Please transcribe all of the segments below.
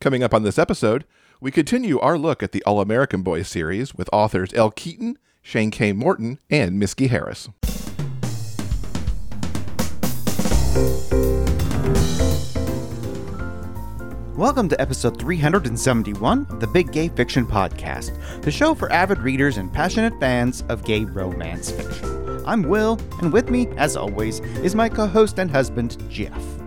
Coming up on this episode, we continue our look at the All American Boys series with authors Elle Keaton, Shane K. Morton, and Miski Harris. Welcome to episode 371 of the Big Gay Fiction Podcast, the show for avid readers and passionate fans of gay romance fiction. I'm Will, and with me, as always, is my co host and husband, Jeff.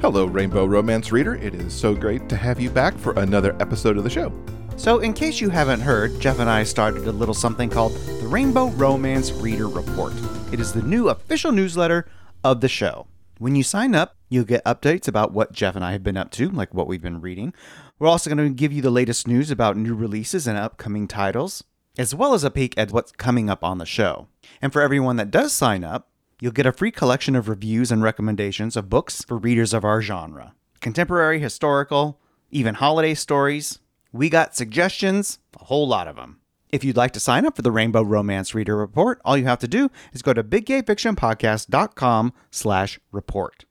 Hello, Rainbow Romance Reader. It is so great to have you back for another episode of the show. So, in case you haven't heard, Jeff and I started a little something called the Rainbow Romance Reader Report. It is the new official newsletter of the show. When you sign up, you'll get updates about what Jeff and I have been up to, like what we've been reading. We're also going to give you the latest news about new releases and upcoming titles, as well as a peek at what's coming up on the show. And for everyone that does sign up, you'll get a free collection of reviews and recommendations of books for readers of our genre contemporary, historical, even holiday stories. We got suggestions, a whole lot of them. If you'd like to sign up for the Rainbow Romance Reader Report, all you have to do is go to biggayfictionpodcast.com slash report.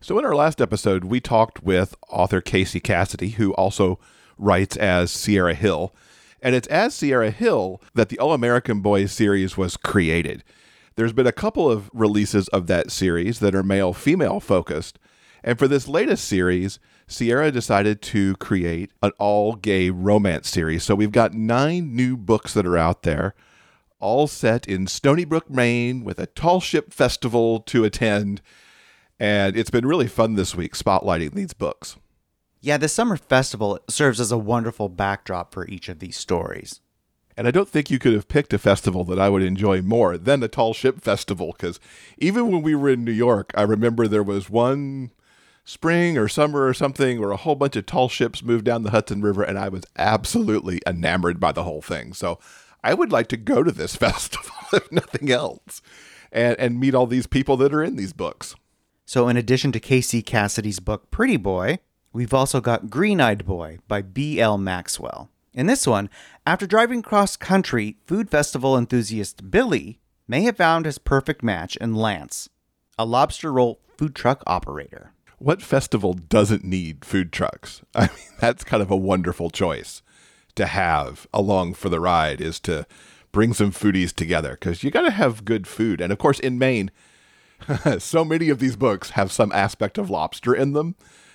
So, in our last episode, we talked with author Casey Cassidy, who also writes as Sierra Hill. And it's as Sierra Hill that the All American Boys series was created. There's been a couple of releases of that series that are male female focused. And for this latest series, Sierra decided to create an all gay romance series. So we've got nine new books that are out there, all set in Stony Brook, Maine, with a tall ship festival to attend. And it's been really fun this week spotlighting these books. Yeah, the summer festival serves as a wonderful backdrop for each of these stories. And I don't think you could have picked a festival that I would enjoy more than the Tall Ship Festival, because even when we were in New York, I remember there was one spring or summer or something where a whole bunch of tall ships moved down the Hudson River, and I was absolutely enamored by the whole thing. So I would like to go to this festival, if nothing else, and, and meet all these people that are in these books. So, in addition to Casey Cassidy's book Pretty Boy, we've also got Green Eyed Boy by B.L. Maxwell. In this one, after driving cross country, food festival enthusiast Billy may have found his perfect match in Lance, a lobster roll food truck operator. What festival doesn't need food trucks? I mean, that's kind of a wonderful choice to have along for the ride is to bring some foodies together because you got to have good food. And of course, in Maine, so many of these books have some aspect of lobster in them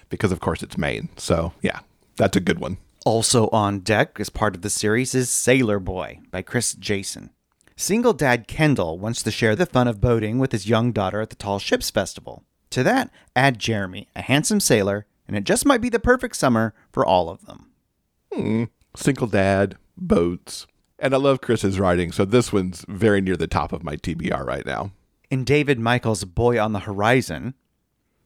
because, of course, it's Maine. So, yeah, that's a good one. Also on deck as part of the series is Sailor Boy by Chris Jason. Single dad Kendall wants to share the fun of boating with his young daughter at the Tall Ships Festival. To that, add Jeremy, a handsome sailor, and it just might be the perfect summer for all of them. Hmm. Single dad, boats. And I love Chris's writing, so this one's very near the top of my TBR right now. In David Michael's Boy on the Horizon,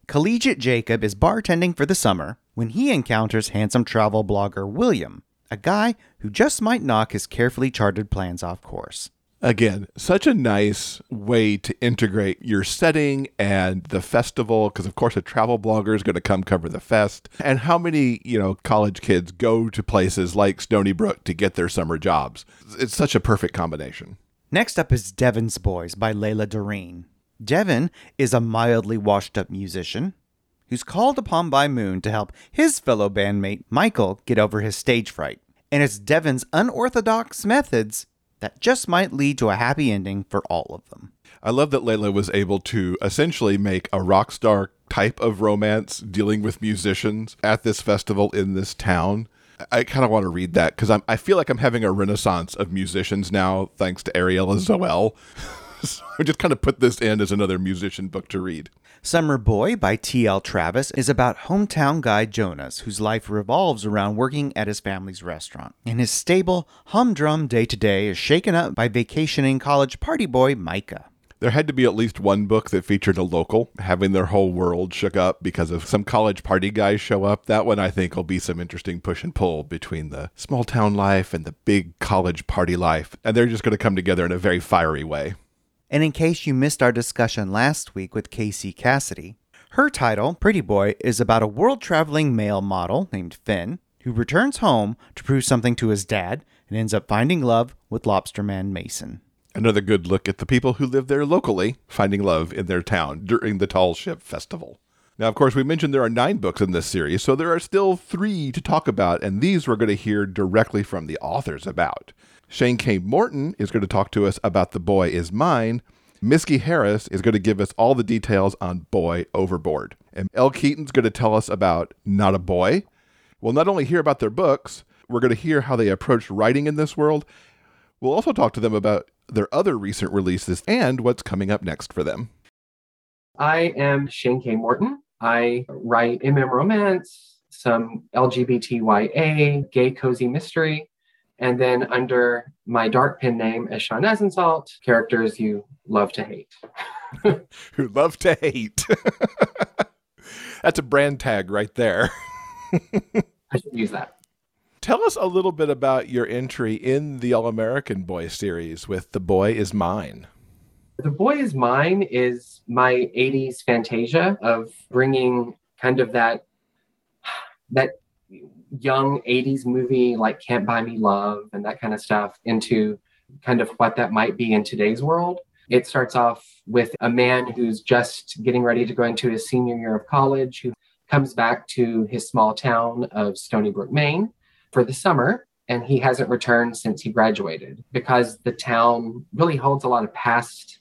Collegiate Jacob is bartending for the summer when he encounters handsome travel blogger William, a guy who just might knock his carefully charted plans off course. Again, such a nice way to integrate your setting and the festival, because of course a travel blogger is going to come cover the fest. And how many, you know, college kids go to places like Stony Brook to get their summer jobs? It's such a perfect combination. Next up is Devon's Boys by Layla Doreen. Devon is a mildly washed up musician who's called upon by Moon to help his fellow bandmate Michael get over his stage fright. And it's Devon's unorthodox methods that just might lead to a happy ending for all of them. I love that Layla was able to essentially make a rock star type of romance dealing with musicians at this festival in this town. I kind of want to read that because I feel like I'm having a renaissance of musicians now, thanks to Ariella Zoelle. so I just kind of put this in as another musician book to read. Summer Boy by T.L. Travis is about hometown guy Jonas, whose life revolves around working at his family's restaurant. And his stable, humdrum day to day is shaken up by vacationing college party boy Micah. There had to be at least one book that featured a local having their whole world shook up because of some college party guys show up. That one I think will be some interesting push and pull between the small town life and the big college party life. And they're just going to come together in a very fiery way. And in case you missed our discussion last week with Casey Cassidy, her title, Pretty Boy, is about a world traveling male model named Finn who returns home to prove something to his dad and ends up finding love with Lobsterman Mason. Another good look at the people who live there locally, finding love in their town during the Tall Ship Festival. Now, of course, we mentioned there are nine books in this series, so there are still three to talk about, and these we're going to hear directly from the authors about. Shane K. Morton is going to talk to us about The Boy Is Mine. Miski Harris is going to give us all the details on Boy Overboard. And Elle Keaton's going to tell us about Not a Boy. We'll not only hear about their books, we're going to hear how they approached writing in this world. We'll also talk to them about their other recent releases and what's coming up next for them. I am Shane K. Morton. I write MM romance, some LGBTYA, gay cozy mystery, and then under my dark pen name as Sean Asensalt, characters you love to hate. Who love to hate. That's a brand tag right there. I should use that. Tell us a little bit about your entry in the All American Boy series with The Boy Is Mine. The Boy Is Mine is my 80s fantasia of bringing kind of that that young 80s movie like Can't Buy Me Love and that kind of stuff into kind of what that might be in today's world. It starts off with a man who's just getting ready to go into his senior year of college who comes back to his small town of Stony Brook, Maine for the summer. And he hasn't returned since he graduated because the town really holds a lot of past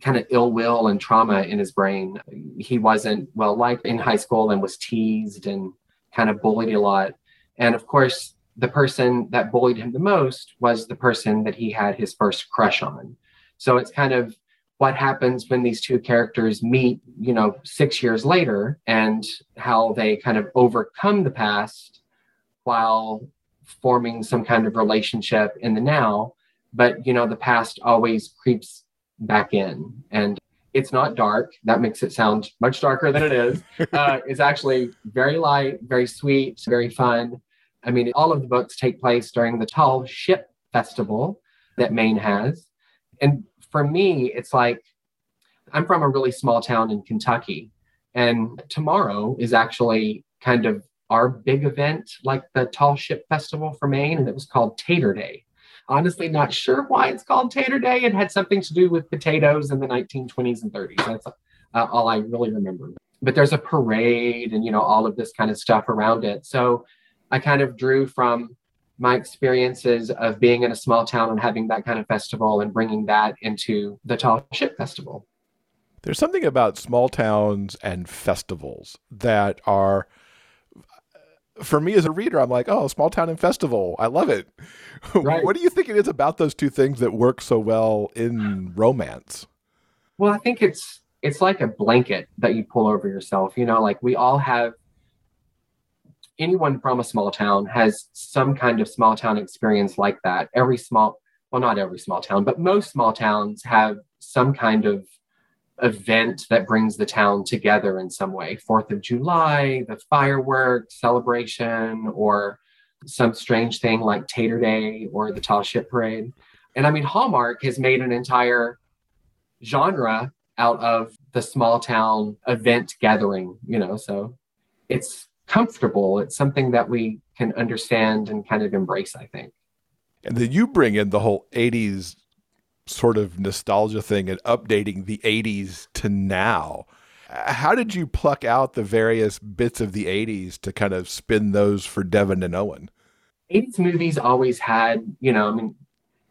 kind of ill will and trauma in his brain. He wasn't well liked in high school and was teased and kind of bullied a lot. And of course, the person that bullied him the most was the person that he had his first crush on. So it's kind of what happens when these two characters meet, you know, six years later and how they kind of overcome the past while forming some kind of relationship in the now. But, you know, the past always creeps back in. And it's not dark. That makes it sound much darker than it is. Uh, it's actually very light, very sweet, very fun. I mean, all of the books take place during the Tall Ship Festival that Maine has. And for me, it's like I'm from a really small town in Kentucky. And tomorrow is actually kind of our big event, like the Tall Ship Festival for Maine. And it was called Tater Day honestly not sure why it's called Tater Day. It had something to do with potatoes in the 1920s and 30s. That's uh, all I really remember. But there's a parade and, you know, all of this kind of stuff around it. So I kind of drew from my experiences of being in a small town and having that kind of festival and bringing that into the Tall Ship Festival. There's something about small towns and festivals that are for me as a reader, I'm like, oh, small town and festival. I love it. Right. what do you think it is about those two things that work so well in romance? Well, I think it's it's like a blanket that you pull over yourself. You know, like we all have anyone from a small town has some kind of small town experience like that. Every small well, not every small town, but most small towns have some kind of event that brings the town together in some way. Fourth of July, the fireworks celebration, or some strange thing like Tater Day or the Tall Ship Parade. And I mean, Hallmark has made an entire genre out of the small town event gathering, you know, so it's comfortable. It's something that we can understand and kind of embrace, I think. And then you bring in the whole 80s sort of nostalgia thing and updating the 80s to now. How did you pluck out the various bits of the 80s to kind of spin those for Devin and Owen? 80s movies always had, you know, I mean,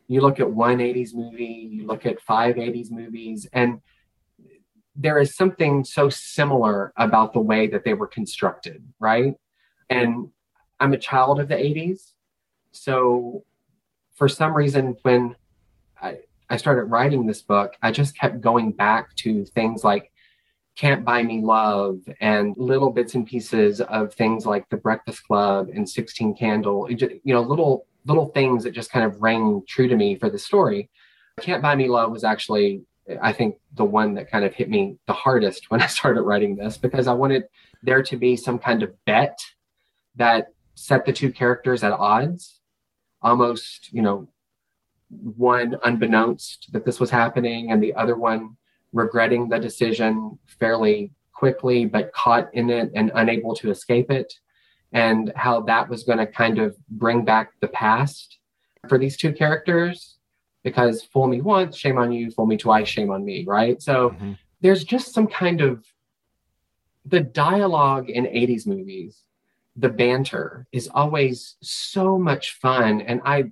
you look at one 80s movie, you look at five 80s movies, and there is something so similar about the way that they were constructed, right? And I'm a child of the 80s. So for some reason, when I, I started writing this book, I just kept going back to things like Can't Buy Me Love and little bits and pieces of things like The Breakfast Club and 16 Candle, you know, little little things that just kind of rang true to me for the story. Can't Buy Me Love was actually, I think, the one that kind of hit me the hardest when I started writing this because I wanted there to be some kind of bet that set the two characters at odds, almost, you know, one unbeknownst that this was happening and the other one regretting the decision fairly quickly but caught in it and unable to escape it and how that was going to kind of bring back the past for these two characters because fool me once shame on you fool me twice shame on me right so mm-hmm. there's just some kind of the dialogue in 80s movies, the banter is always so much fun. And I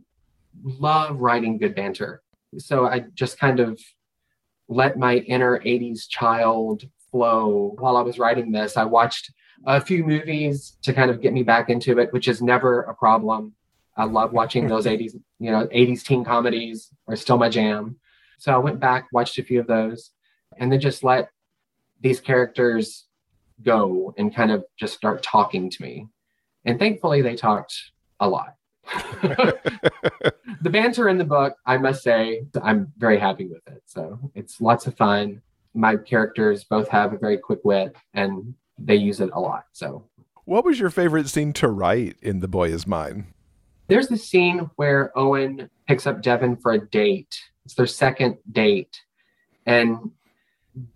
love writing good banter. So I just kind of let my inner 80s child flow while I was writing this. I watched a few movies to kind of get me back into it, which is never a problem. I love watching those 80s, you know, 80s teen comedies are still my jam. So I went back, watched a few of those, and then just let these characters go and kind of just start talking to me. And thankfully, they talked a lot. the banter in the book, I must say, I'm very happy with it. So it's lots of fun. My characters both have a very quick wit and they use it a lot. So, what was your favorite scene to write in The Boy Is Mine? There's the scene where Owen picks up Devon for a date. It's their second date. And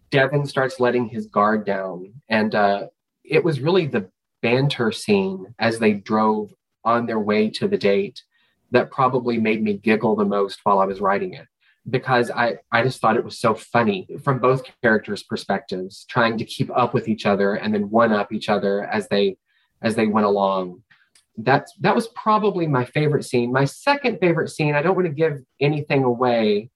Devon starts letting his guard down. And uh, it was really the banter scene as they drove on their way to the date that probably made me giggle the most while I was writing it because I, I just thought it was so funny from both characters' perspectives, trying to keep up with each other and then one up each other as they as they went along. That's that was probably my favorite scene. My second favorite scene, I don't want to give anything away,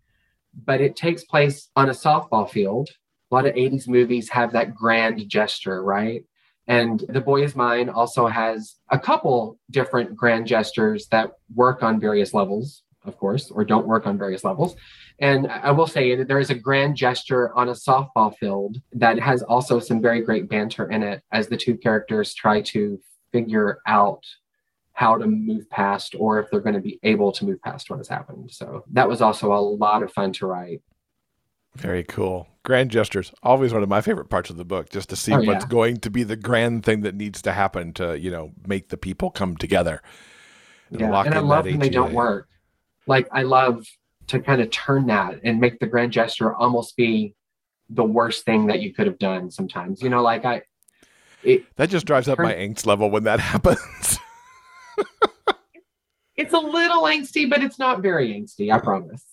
but it takes place on a softball field. A lot of 80s movies have that grand gesture, right? And The Boy Is Mine also has a couple different grand gestures that work on various levels of course, or don't work on various levels. And I will say that there is a grand gesture on a softball field that has also some very great banter in it as the two characters try to figure out how to move past or if they're going to be able to move past what has happened. So that was also a lot of fun to write. Very cool. Grand gestures, always one of my favorite parts of the book, just to see oh, what's yeah. going to be the grand thing that needs to happen to, you know, make the people come together. And yeah, and I love when they don't work like I love to kind of turn that and make the grand gesture almost be the worst thing that you could have done sometimes. You know, like I it, that just drives up turn, my angst level when that happens. it's a little angsty, but it's not very angsty, I mm-hmm. promise.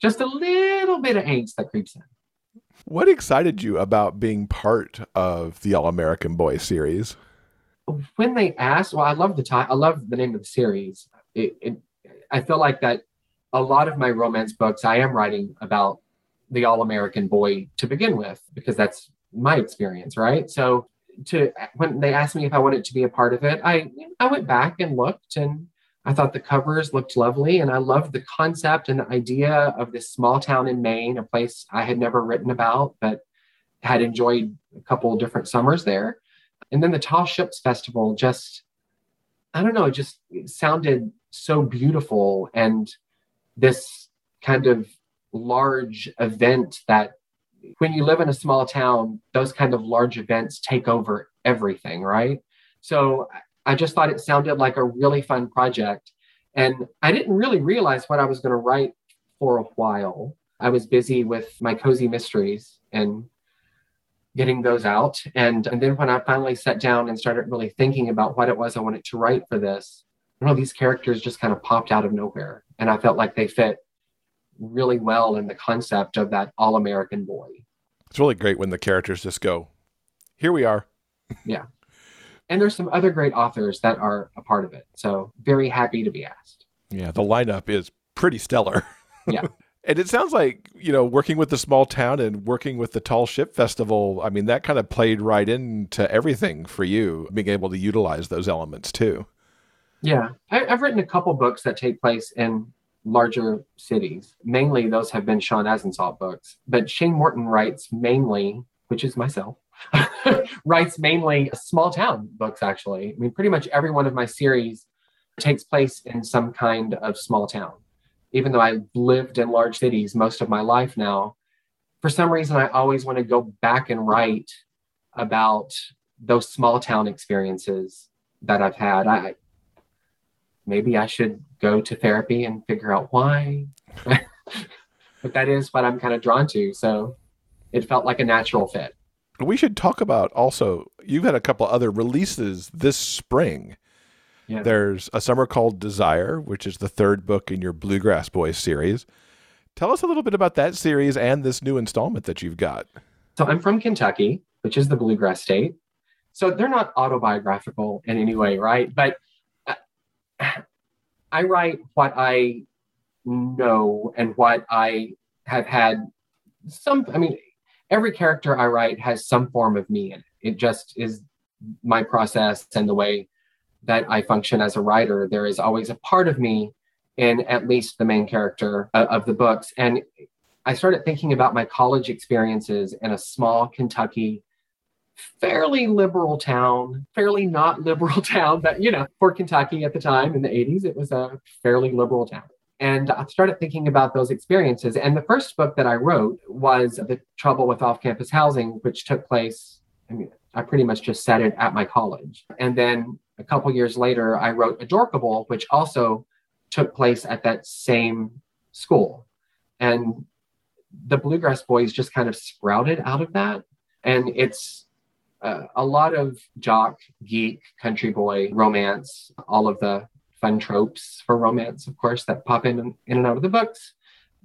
Just a little bit of angst that creeps in. What excited you about being part of the All American Boy series? When they asked, well, I love the time. I love the name of the series. It, it I feel like that a lot of my romance books, I am writing about the all American boy to begin with, because that's my experience, right? So to when they asked me if I wanted to be a part of it, I I went back and looked and I thought the covers looked lovely and I loved the concept and the idea of this small town in Maine, a place I had never written about, but had enjoyed a couple different summers there. And then the Tall Ships Festival just I don't know, it just sounded so beautiful and this kind of large event that when you live in a small town, those kind of large events take over everything, right? So I just thought it sounded like a really fun project. And I didn't really realize what I was going to write for a while. I was busy with my cozy mysteries and getting those out. And, and then when I finally sat down and started really thinking about what it was I wanted to write for this, you know, these characters just kind of popped out of nowhere. And I felt like they fit really well in the concept of that all American boy. It's really great when the characters just go, here we are. yeah. And there's some other great authors that are a part of it. So very happy to be asked. Yeah, the lineup is pretty stellar. yeah. And it sounds like, you know, working with the small town and working with the Tall Ship Festival, I mean, that kind of played right into everything for you, being able to utilize those elements too. Yeah, I, have written a couple books that take place in larger cities. Mainly, those have been Sean Asensalt books, but Shane Morton writes mainly, which is myself, writes mainly small town books. Actually, I mean, pretty much every one of my series takes place in some kind of small town. Even though I've lived in large cities most of my life now, for some reason, I always want to go back and write about those small town experiences that I've had. I maybe I should go to therapy and figure out why. but that is what I'm kind of drawn to. So it felt like a natural fit. We should talk about also, you've had a couple other releases this spring. Yeah. There's a summer called Desire, which is the third book in your Bluegrass Boys series. Tell us a little bit about that series and this new installment that you've got. So I'm from Kentucky, which is the bluegrass state. So they're not autobiographical in any way, right? But uh, I write what I know and what I have had some, I mean, every character I write has some form of me in it. It just is my process and the way that I function as a writer. There is always a part of me in at least the main character of, of the books. And I started thinking about my college experiences in a small Kentucky, fairly liberal town, fairly not liberal town, but you know, for Kentucky at the time in the 80s, it was a fairly liberal town. And I started thinking about those experiences. And the first book that I wrote was The Trouble with Off Campus Housing, which took place, I mean, I pretty much just set it at my college. And then a couple years later, I wrote Adorkable, which also took place at that same school. And the Bluegrass Boys just kind of sprouted out of that. And it's uh, a lot of jock, geek, country boy romance, all of the fun tropes for romance, of course, that pop in in and out of the books.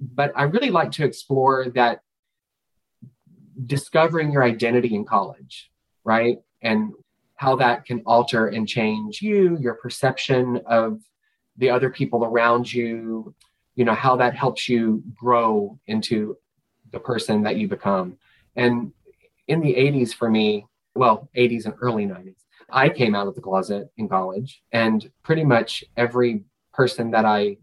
But I really like to explore that discovering your identity in college, right? And how that can alter and change you, your perception of the other people around you, you know, how that helps you grow into the person that you become. And in the 80s for me, well, 80s and early 90s, I came out of the closet in college, and pretty much every person that I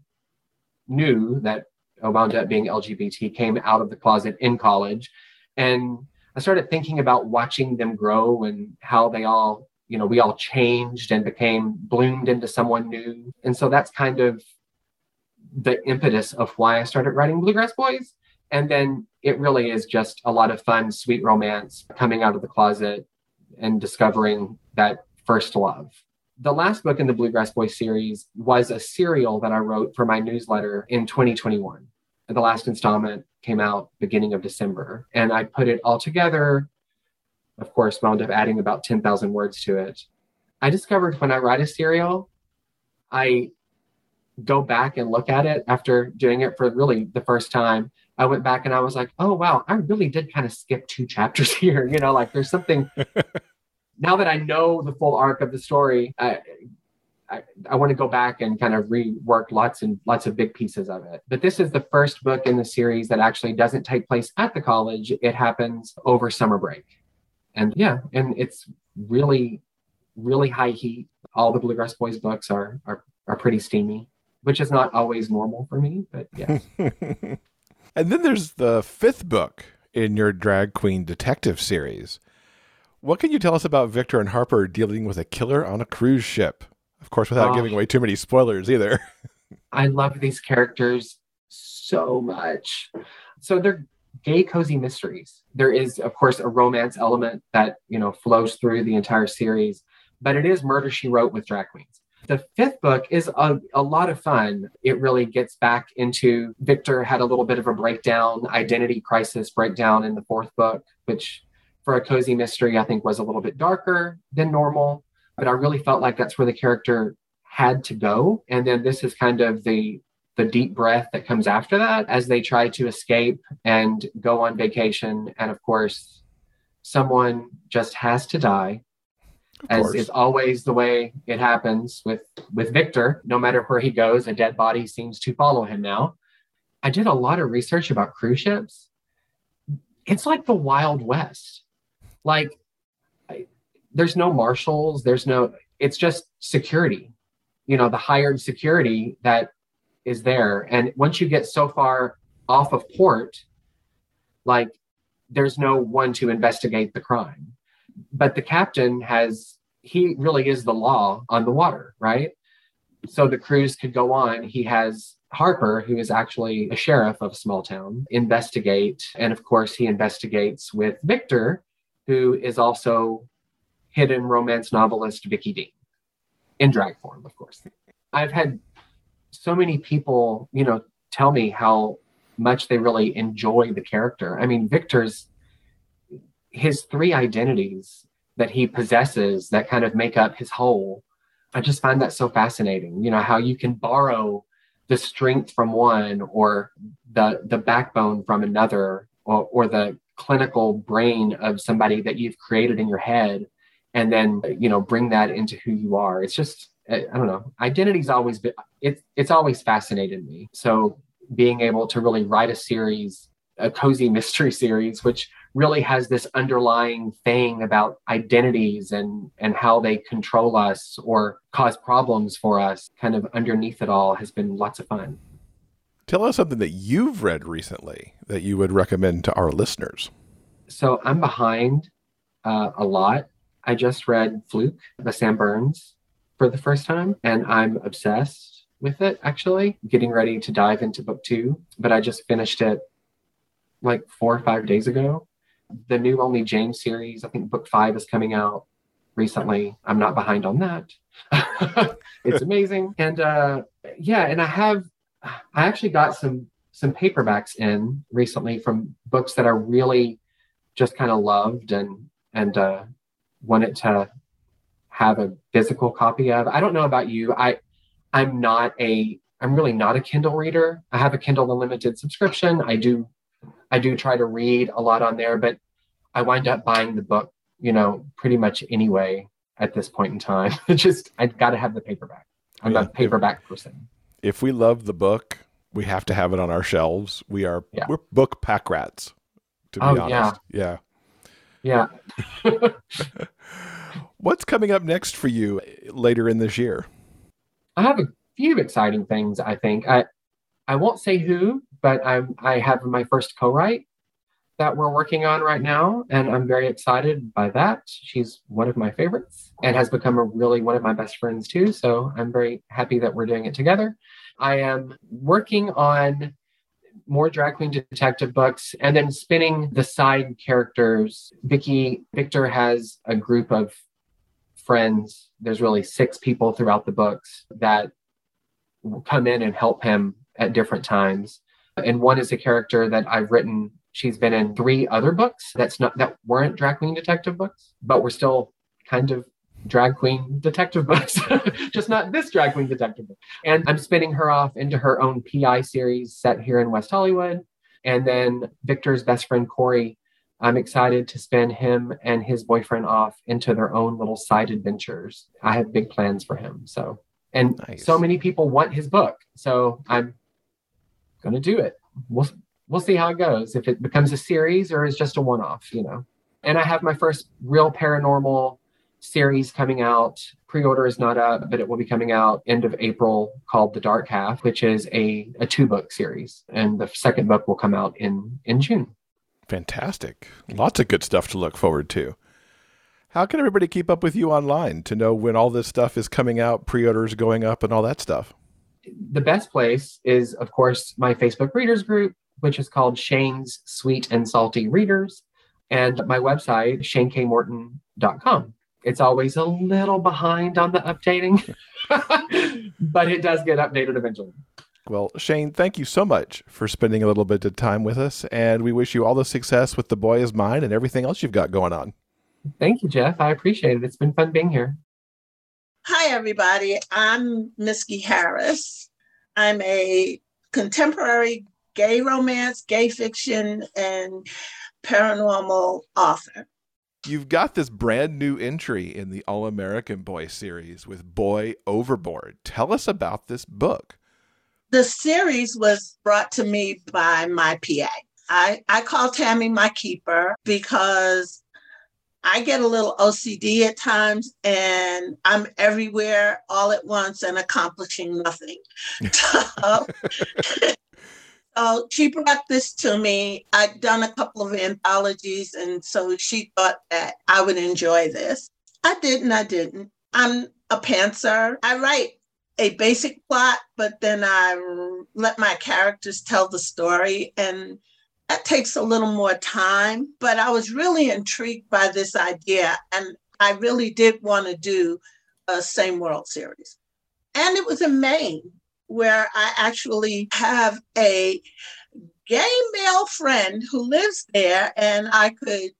knew that wound up being LGBT came out of the closet in college. And I started thinking about watching them grow and how they all, you know, we all changed and became bloomed into someone new. And so that's kind of the impetus of why I started writing Bluegrass Boys. And then it really is just a lot of fun, sweet romance coming out of the closet and discovering that first love. The last book in the Bluegrass Boys series was a serial that I wrote for my newsletter in 2021. The last installment came out beginning of December, and I put it all together. Of course, wound up adding about 10,000 words to it. I discovered when I write a serial, I go back and look at it after doing it for really the first time. I went back and I was like, oh, wow, I really did kind of skip two chapters here. You know, like there's something now that I know the full arc of the story, I, I, I want to go back and kind of rework lots and lots of big pieces of it. But this is the first book in the series that actually doesn't take place at the college. It happens over summer break. And yeah, and it's really, really high heat. All the Bluegrass Boys books are are, are pretty steamy, which is not always normal for me, but yeah. and then there's the fifth book in your drag queen detective series. What can you tell us about Victor and Harper dealing with a killer on a cruise ship? Of course, without oh, giving away too many spoilers either. I love these characters so much. So they're gay cozy mysteries. There is, of course, a romance element that you know flows through the entire series, but it is Murder She Wrote with drag queens. The fifth book is a, a lot of fun. It really gets back into Victor had a little bit of a breakdown, identity crisis breakdown in the fourth book, which for a cozy mystery, I think was a little bit darker than normal, but I really felt like that's where the character had to go. And then this is kind of the the deep breath that comes after that as they try to escape and go on vacation. And of course, someone just has to die. As is always the way it happens with with Victor, no matter where he goes, a dead body seems to follow him now. I did a lot of research about cruise ships. It's like the Wild West like I, there's no marshals there's no it's just security you know the hired security that is there and once you get so far off of port like there's no one to investigate the crime but the captain has he really is the law on the water right so the cruise could go on he has Harper, who is actually a sheriff of a small town, investigate. And of course, he investigates with Victor, who is also hidden romance novelist Vicky Dean in drag form, of course. I've had so many people, you know, tell me how much they really enjoy the character. I mean, Victor's his three identities that he possesses that kind of make up his whole. I just find that so fascinating. You know, how you can borrow the strength from one or the the backbone from another or, or the clinical brain of somebody that you've created in your head and then you know bring that into who you are it's just i don't know identity's always been it's it's always fascinated me so being able to really write a series a cozy mystery series which really has this underlying thing about identities and and how they control us or cause problems for us kind of underneath it all has been lots of fun. Tell us something that you've read recently that you would recommend to our listeners. So i'm behind uh, a lot. I just read fluke by sam burns for the first time and i'm obsessed with it actually getting ready to dive into book two but i just finished it like four or five days ago the new Onley James series. I think book five is coming out recently. I'm not behind on that. it's amazing. And uh, yeah, and I have I actually got some some paperbacks in recently from books that I really just kind of loved and and uh, wanted to have a physical copy of. I don't know about you. I I'm not a I'm really not a Kindle reader. I have a Kindle Unlimited subscription. I do I do try to read a lot on there, but I wind up buying the book, you know, pretty much anyway at this point in time. Just I got to have the paperback. I'm yeah, a paperback if, person. If we love the book, we have to have it on our shelves. We are yeah. we're book pack rats, to be oh, honest. Yeah. Yeah. Yeah. What's coming up next for you later in this year? I have a few exciting things, I think. I I won't say who, but I'm I have my first co-write that we're working on right now, and I'm very excited by that. She's one of my favorites and has become a really one of my best friends too. So I'm very happy that we're doing it together. I am working on more drag queen detective books and then spinning the side characters. Vicky Victor has a group of friends. There's really six people throughout the books that come in and help him at different times. And one is a character that I've written. She's been in three other books that's not that weren't drag queen detective books, but we're still kind of drag queen detective books, just not this drag queen detective book. And I'm spinning her off into her own PI series set here in West Hollywood. And then Victor's best friend Corey, I'm excited to spin him and his boyfriend off into their own little side adventures. I have big plans for him. So, and nice. so many people want his book. So I'm going to do it. We'll we'll see how it goes. If it becomes a series or is just a one-off, you know. And I have my first real paranormal series coming out. Pre-order is not up, but it will be coming out end of April called The Dark Half, which is a, a two-book series. And the second book will come out in in June. Fantastic. Lots of good stuff to look forward to. How can everybody keep up with you online to know when all this stuff is coming out, pre-orders going up and all that stuff? the best place is, of course, my Facebook readers group, which is called Shane's Sweet and Salty Readers, and my website, shanekmorton.com. It's always a little behind on the updating, but it does get updated eventually. Well, Shane, thank you so much for spending a little bit of time with us, and we wish you all the success with The Boy Is Mine and everything else you've got going on. Thank you, Jeff. I appreciate it. It's been fun being here. Hi, everybody. I'm Miski Harris. I'm a contemporary gay romance, gay fiction, and paranormal author. You've got this brand new entry in the All American Boy series with Boy Overboard. Tell us about this book. The series was brought to me by my PA. I, I call Tammy my keeper because I get a little OCD at times and I'm everywhere all at once and accomplishing nothing. so, so she brought this to me. I'd done a couple of anthologies, and so she thought that I would enjoy this. I didn't, I didn't. I'm a pantser. I write a basic plot, but then I let my characters tell the story. And that takes a little more time, but I was really intrigued by this idea. And I really did want to do a same world series. And it was in Maine, where I actually have a gay male friend who lives there, and I could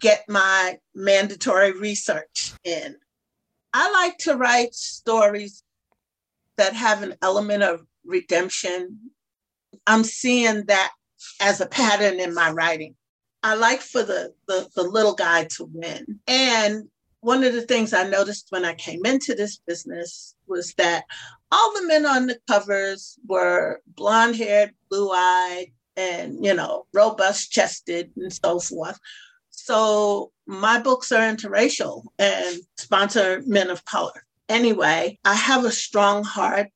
get my mandatory research in. I like to write stories that have an element of redemption. I'm seeing that as a pattern in my writing. I like for the, the the little guy to win. And one of the things I noticed when I came into this business was that all the men on the covers were blonde haired, blue eyed, and you know, robust chested and so forth. So my books are interracial and sponsor men of color. Anyway, I have a strong heart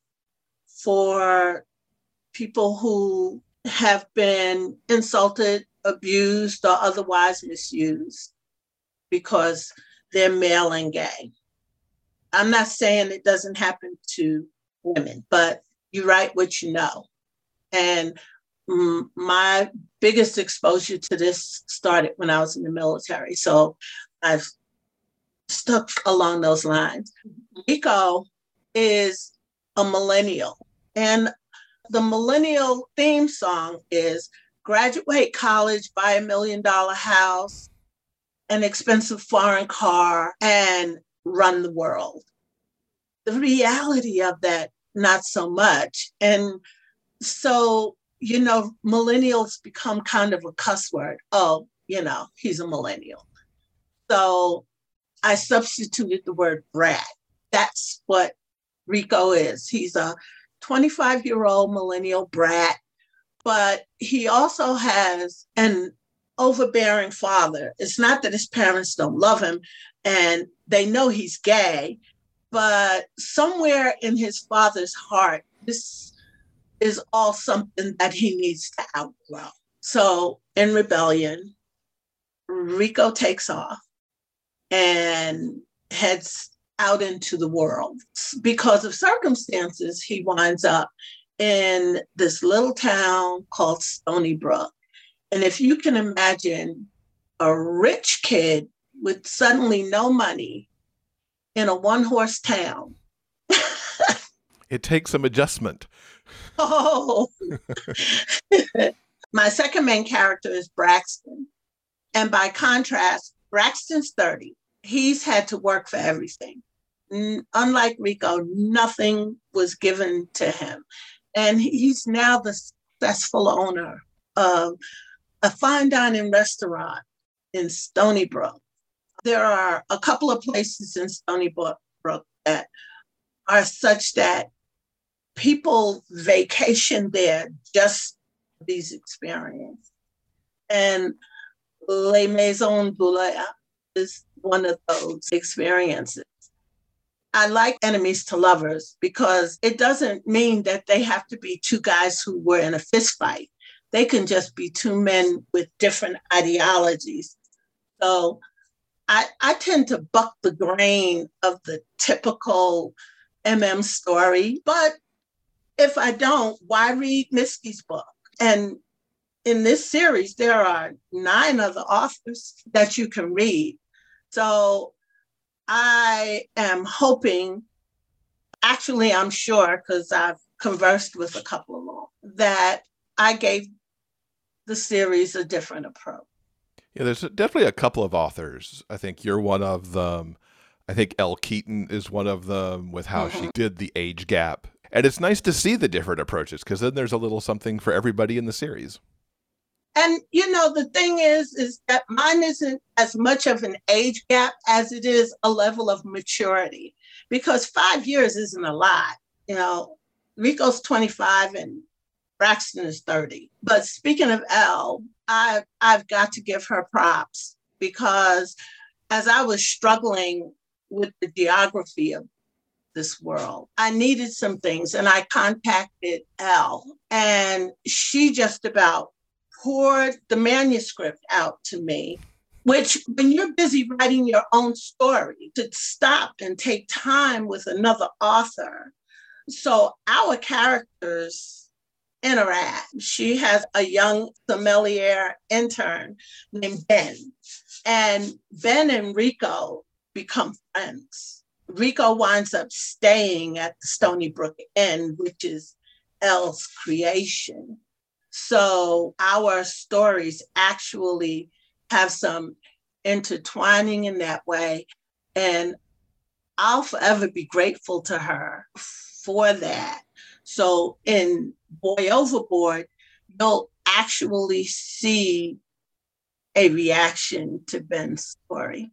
for people who have been insulted, abused, or otherwise misused because they're male and gay. I'm not saying it doesn't happen to women, but you write what you know. And my biggest exposure to this started when I was in the military. So I've stuck along those lines. Mm-hmm. Rico is a millennial. And the millennial theme song is graduate college, buy a million dollar house, an expensive foreign car, and run the world. The reality of that, not so much. And so you know, millennials become kind of a cuss word. Oh, you know, he's a millennial. So I substituted the word brat. That's what Rico is. He's a 25 year old millennial brat, but he also has an overbearing father. It's not that his parents don't love him and they know he's gay, but somewhere in his father's heart, this is all something that he needs to outgrow. So in rebellion, Rico takes off and heads out into the world. Because of circumstances, he winds up in this little town called Stony Brook. And if you can imagine a rich kid with suddenly no money in a one horse town. it takes some adjustment. Oh. My second main character is Braxton. And by contrast, Braxton's 30. He's had to work for everything. unlike Rico, nothing was given to him. And he's now the successful owner of a fine dining restaurant in Stony Brook. There are a couple of places in Stony Brook that are such that people vacation there just these experiences. And Les Maisons Boulaya is one of those experiences. I like enemies to lovers because it doesn't mean that they have to be two guys who were in a fist fight. They can just be two men with different ideologies. So I, I tend to buck the grain of the typical MM story, but if I don't, why read Miski's book? And in this series, there are nine other authors that you can read. So I am hoping, actually, I'm sure, because I've conversed with a couple of them, that I gave the series a different approach. Yeah, there's definitely a couple of authors. I think you're one of them. I think Elle Keaton is one of them with how mm-hmm. she did the age gap and it's nice to see the different approaches because then there's a little something for everybody in the series. And you know, the thing is, is that mine isn't as much of an age gap as it is a level of maturity, because five years isn't a lot. You know, Rico's 25 and Braxton is 30. But speaking of Elle, I I've got to give her props because as I was struggling with the geography of this world. I needed some things and I contacted Elle and she just about poured the manuscript out to me. Which, when you're busy writing your own story, to stop and take time with another author. So our characters interact. She has a young sommelier intern named Ben, and Ben and Rico become friends Rico winds up staying at the Stony Brook Inn, which is Elle's creation. So our stories actually have some intertwining in that way. And I'll forever be grateful to her for that. So in Boy Overboard, you'll actually see a reaction to Ben's story.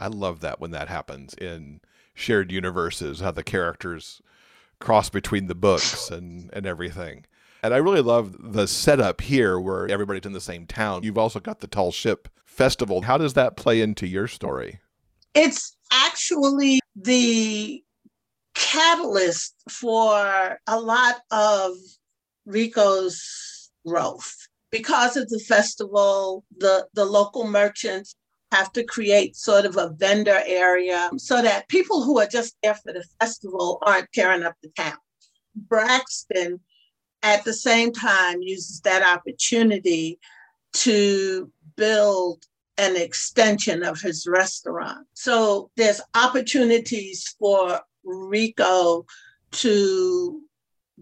I love that when that happens in shared universes, how the characters cross between the books and, and everything. And I really love the setup here where everybody's in the same town. You've also got the Tall Ship Festival. How does that play into your story? It's actually the catalyst for a lot of Rico's growth. Because of the festival, the, the local merchants have to create sort of a vendor area so that people who are just there for the festival aren't tearing up the town. Braxton, at the same time, uses that opportunity to build an extension of his restaurant. So there's opportunities for Rico to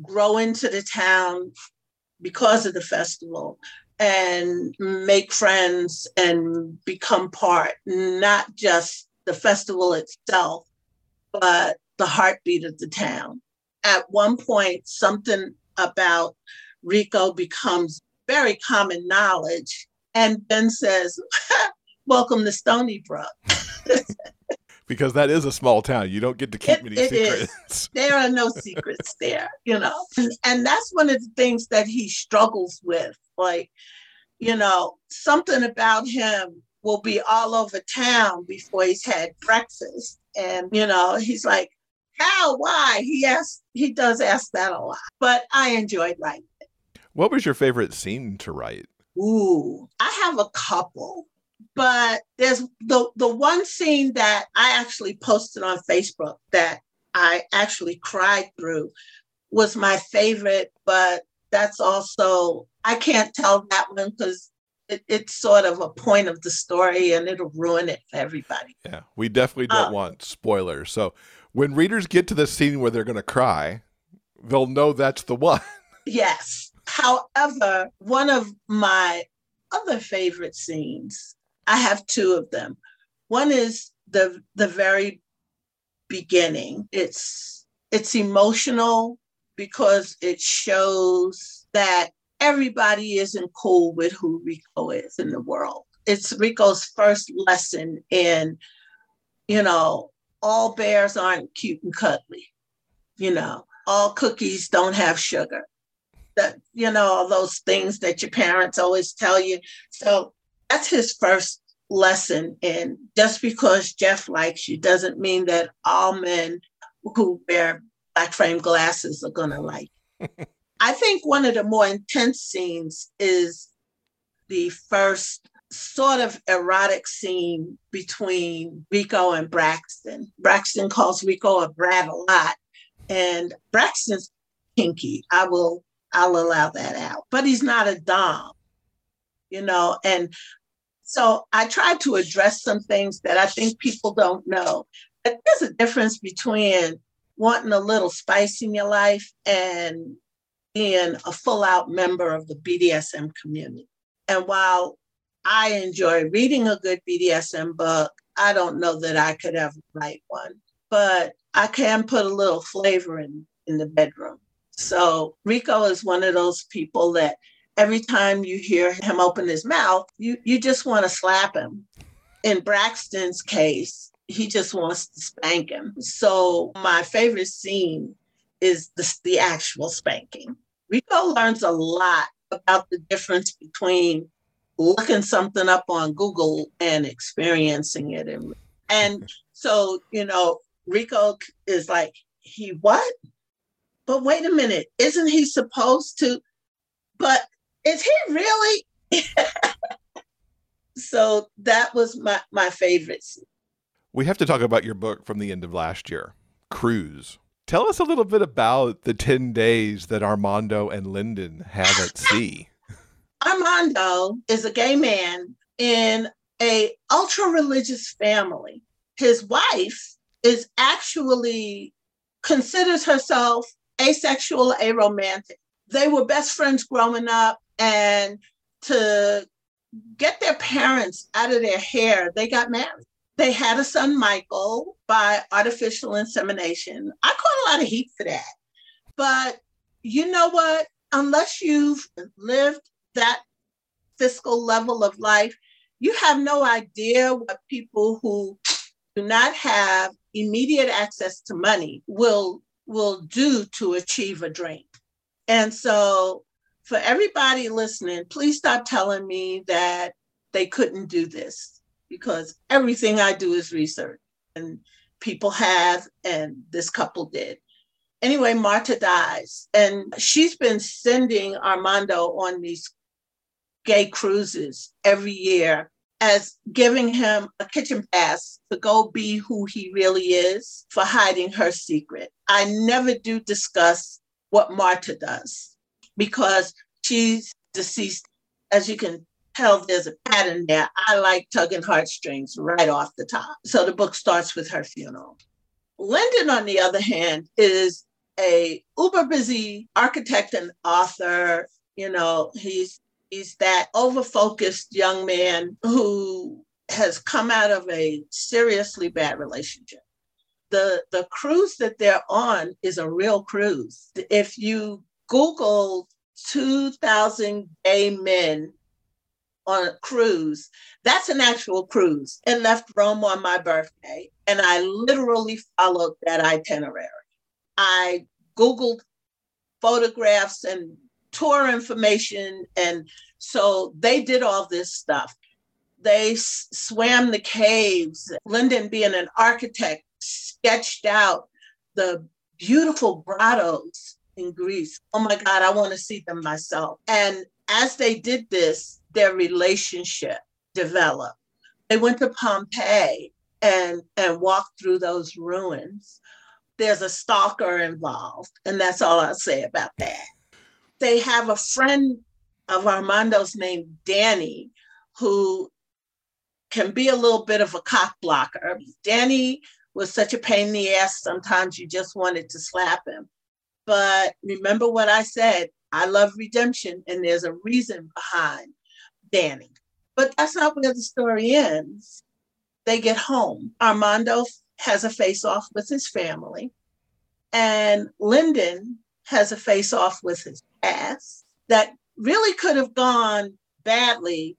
grow into the town because of the festival and make friends and become part, not just the festival itself, but the heartbeat of the town. At one point, something about Rico becomes very common knowledge. And Ben says, Welcome to Stony Brook. because that is a small town. You don't get to keep It- many it secrets. is. There are no secrets there, you know. And, and that's one of the things that he struggles with. Like, you know, something about him will be all over town before he's had breakfast. And, you know, he's like, how, why? He asks, he does ask that a lot. But I enjoyed writing. It. What was your favorite scene to write? Ooh, I have a couple, but there's the the one scene that I actually posted on Facebook that I actually cried through was my favorite, but that's also I can't tell that one because it, it's sort of a point of the story and it'll ruin it for everybody. Yeah, we definitely don't Uh, want spoilers. So when readers get to the scene where they're going to cry, they'll know that's the one. Yes. However, one of my other favorite scenes, I have two of them. One is the the very beginning. It's it's emotional because it shows that everybody isn't cool with who Rico is in the world. It's Rico's first lesson in, you know, all bears aren't cute and cuddly. You know, all cookies don't have sugar that you know all those things that your parents always tell you so that's his first lesson and just because jeff likes you doesn't mean that all men who wear black frame glasses are going to like i think one of the more intense scenes is the first sort of erotic scene between rico and braxton braxton calls rico a brat a lot and braxton's kinky i will I'll allow that out. But he's not a Dom, you know. And so I tried to address some things that I think people don't know. But there's a difference between wanting a little spice in your life and being a full out member of the BDSM community. And while I enjoy reading a good BDSM book, I don't know that I could ever write one, but I can put a little flavor in in the bedroom. So Rico is one of those people that every time you hear him open his mouth, you you just want to slap him. In Braxton's case, he just wants to spank him. So my favorite scene is the, the actual spanking. Rico learns a lot about the difference between looking something up on Google and experiencing it. And, and so, you know, Rico is like, he what? But wait a minute, isn't he supposed to? But is he really? so that was my, my favorite. scene. We have to talk about your book from the end of last year, Cruise. Tell us a little bit about the 10 days that Armando and Lyndon have at sea. Armando is a gay man in a ultra religious family. His wife is actually considers herself asexual, aromantic. They were best friends growing up, and to get their parents out of their hair, they got married. They had a son, Michael, by artificial insemination. I caught a lot of heat for that. But you know what? Unless you've lived that fiscal level of life, you have no idea what people who do not have immediate access to money will will do to achieve a dream. And so for everybody listening, please stop telling me that they couldn't do this because everything I do is research and people have, and this couple did. Anyway, Marta dies, and she's been sending Armando on these gay cruises every year as giving him a kitchen pass to go be who he really is for hiding her secret. I never do discuss what Marta does because she's deceased. As you can tell, there's a pattern there. I like tugging heartstrings right off the top. So the book starts with her funeral. Lyndon, on the other hand, is a uber busy architect and author. You know, he's he's that over-focused young man who has come out of a seriously bad relationship. The the cruise that they're on is a real cruise. If you Google 2,000 gay men on a cruise. That's an actual cruise. And left Rome on my birthday. And I literally followed that itinerary. I Googled photographs and tour information. And so they did all this stuff. They s- swam the caves. Lyndon, being an architect, sketched out the beautiful grottos in Greece. Oh my God, I want to see them myself. And as they did this, their relationship developed. They went to Pompeii and, and walked through those ruins. There's a stalker involved, and that's all I'll say about that. They have a friend of Armando's named Danny, who can be a little bit of a cock blocker. Danny was such a pain in the ass, sometimes you just wanted to slap him. But remember what I said I love redemption, and there's a reason behind Danny. But that's not where the story ends. They get home. Armando has a face off with his family, and Lyndon has a face off with his past that really could have gone badly,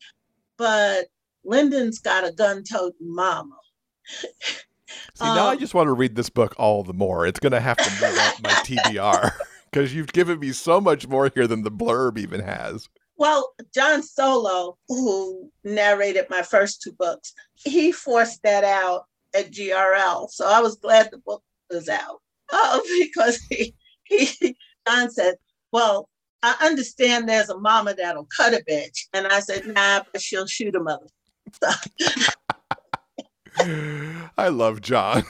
but Lyndon's got a gun toting mama. See, now I Um, just want to read this book all the more. It's going to have to move up my TBR because you've given me so much more here than the blurb even has. Well, John Solo, who narrated my first two books, he forced that out at GRL. So I was glad the book was out uh, because he, he, John said, Well, I understand there's a mama that'll cut a bitch. And I said, Nah, but she'll shoot a mother. I love John.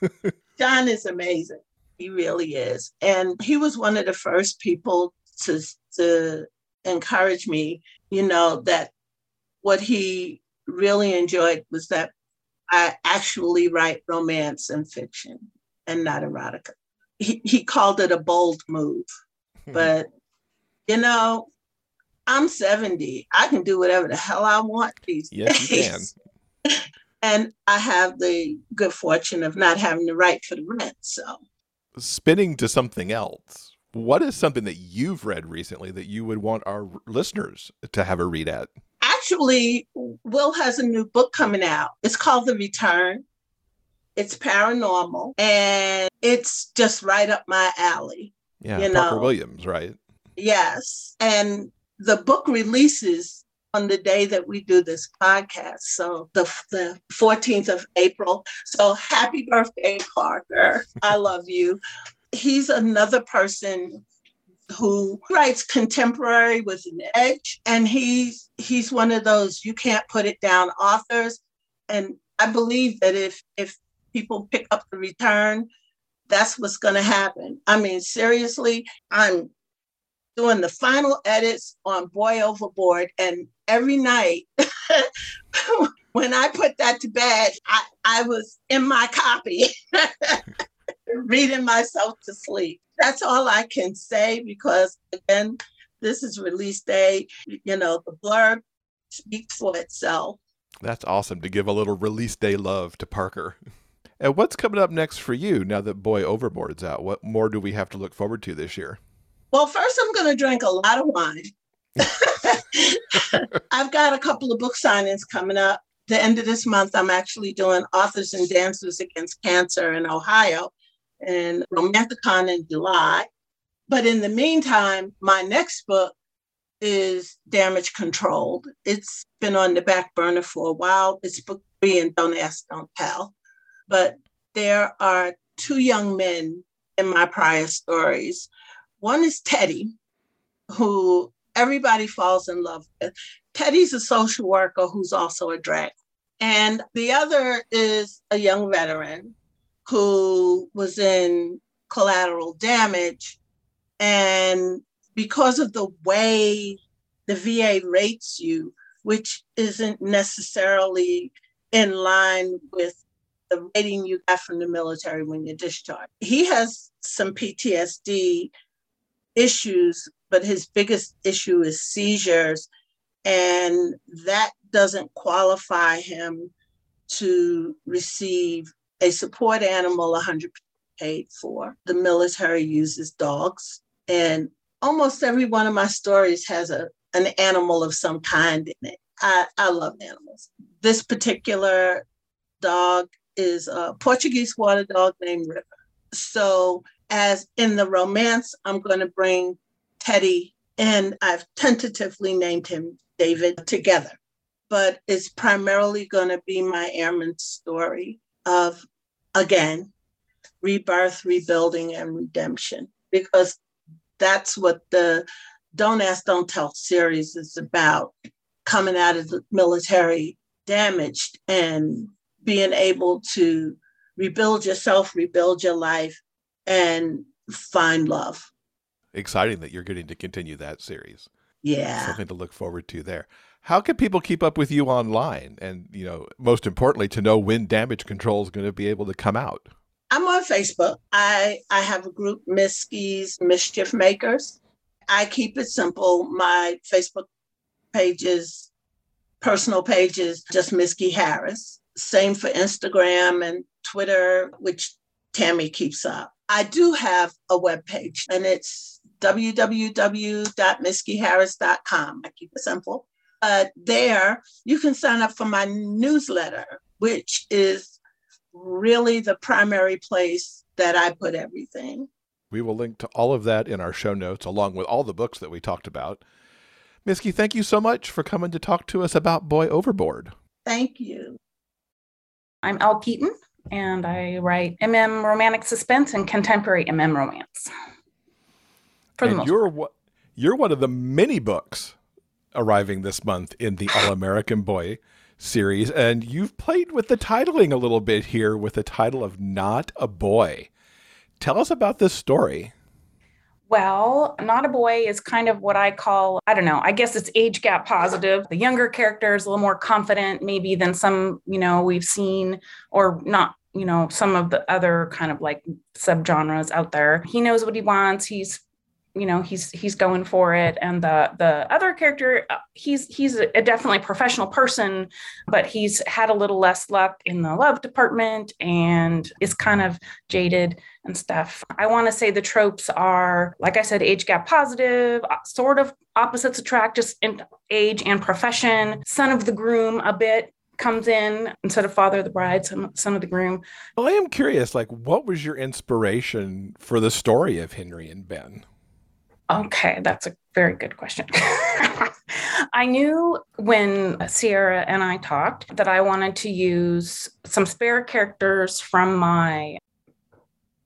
John is amazing. He really is. And he was one of the first people to, to encourage me, you know, that what he really enjoyed was that I actually write romance and fiction and not erotica. He, he called it a bold move, hmm. but you know, I'm 70. I can do whatever the hell I want these Yes, you can. days. And I have the good fortune of not having to write for the rent. So Spinning to something else. What is something that you've read recently that you would want our listeners to have a read at? actually, Will has a new book coming out. It's called The Return. It's paranormal and it's just right up my alley. Yeah, You Parker know. Williams, right? Yes. And the book releases on the day that we do this podcast. So the, the 14th of April. So happy birthday, Parker. I love you. He's another person who writes contemporary with an edge. And he's he's one of those you can't put it down authors. And I believe that if if people pick up the return, that's what's gonna happen. I mean, seriously, I'm doing the final edits on Boy Overboard, and every night when I put that to bed, I, I was in my copy, reading myself to sleep. That's all I can say because, again, this is release day. You know, the blurb speaks for itself. That's awesome to give a little release day love to Parker. And what's coming up next for you now that Boy Overboard's out? What more do we have to look forward to this year? Well, first, I'm going to drink a lot of wine. I've got a couple of book signings coming up. The end of this month, I'm actually doing Authors and Dancers Against Cancer in Ohio and Romanticon in July. But in the meantime, my next book is Damage Controlled. It's been on the back burner for a while. It's book three and Don't Ask, Don't Tell. But there are two young men in my prior stories. One is Teddy, who everybody falls in love with. Teddy's a social worker who's also a drag. And the other is a young veteran who was in collateral damage. And because of the way the VA rates you, which isn't necessarily in line with the rating you got from the military when you're discharged. He has some PTSD issues, but his biggest issue is seizures. And that doesn't qualify him to receive a support animal 100 paid for. The military uses dogs, and almost every one of my stories has a an animal of some kind in it. I, I love animals. This particular dog is a Portuguese water dog named River. So, as in the romance, I'm going to bring Teddy and I've tentatively named him David together. But it's primarily going to be my airman story of, again, rebirth, rebuilding, and redemption, because that's what the Don't Ask, Don't Tell series is about coming out of the military damaged and being able to rebuild yourself, rebuild your life, and find love. Exciting that you're getting to continue that series. Yeah. Something to look forward to there. How can people keep up with you online? And, you know, most importantly, to know when damage control is going to be able to come out? I'm on Facebook. I, I have a group, Miski's Mischief Makers. I keep it simple. My Facebook pages, personal pages, just Miski Harris. Same for Instagram and Twitter, which Tammy keeps up. I do have a web page and it's www.miskiharris.com. I keep it simple. But there you can sign up for my newsletter, which is really the primary place that I put everything. We will link to all of that in our show notes, along with all the books that we talked about. Miski, thank you so much for coming to talk to us about Boy Overboard. Thank you. I'm Elle Keaton, and I write MM romantic suspense and contemporary MM romance. For and the most you're part. you're one of the many books arriving this month in the All American Boy series, and you've played with the titling a little bit here with the title of Not a Boy. Tell us about this story. Well, Not a Boy is kind of what I call, I don't know, I guess it's age gap positive. The younger character is a little more confident, maybe, than some, you know, we've seen, or not, you know, some of the other kind of like subgenres out there. He knows what he wants. He's you know he's he's going for it and the the other character uh, he's he's a, definitely professional person but he's had a little less luck in the love department and is kind of jaded and stuff i want to say the tropes are like i said age gap positive uh, sort of opposites attract just in age and profession son of the groom a bit comes in instead of father of the bride, son, son of the groom. Well, I am curious, like, what was your inspiration for the story of Henry and Ben? Okay, that's a very good question. I knew when Sierra and I talked that I wanted to use some spare characters from my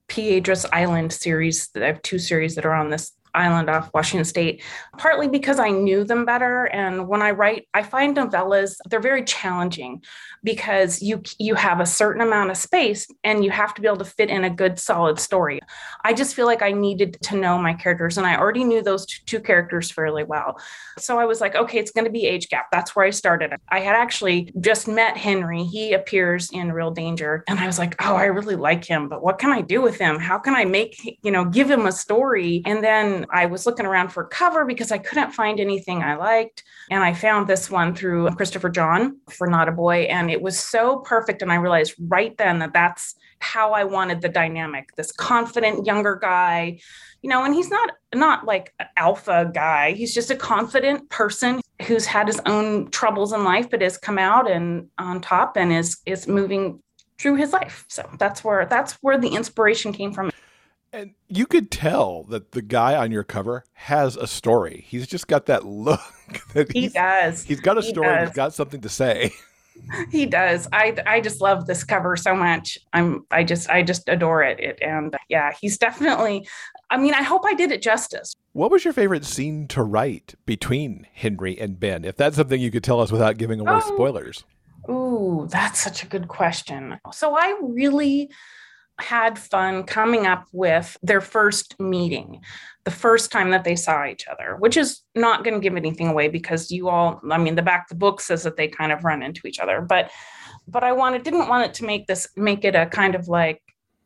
Piedras Island series. I have two series that are on this island off Washington State, partly because I knew them better. And when I write, I find novellas, they're very challenging because you you have a certain amount of space and you have to be able to fit in a good solid story. I just feel like I needed to know my characters and I already knew those two characters fairly well. So I was like, okay, it's going to be age gap. That's where I started. I had actually just met Henry. He appears in Real Danger and I was like, oh, I really like him, but what can I do with him? How can I make, you know, give him a story? And then I was looking around for cover because I couldn't find anything I liked. And I found this one through Christopher John for Not a Boy. And it was so perfect. And I realized right then that that's how I wanted the dynamic this confident younger guy, you know, and he's not not like an alpha guy. He's just a confident person who's had his own troubles in life, but has come out and on top and is is moving through his life. So that's where that's where the inspiration came from. And you could tell that the guy on your cover has a story. He's just got that look that he does. He's got a He story. does. He's got something to say. He does. I I just love this cover so much. I'm I just I just adore it. It and uh, yeah, he's definitely I mean, I hope I did it justice. What was your favorite scene to write between Henry and Ben? If that's something you could tell us without giving away Oh. spoilers. Ooh, that's such a good question. So I really had fun coming up with their first meeting, the first time that they saw each other, which is not going to give anything away because you all, I mean, the back of the book says that they kind of run into each other, but but I wanted didn't want it to make this make it a kind of like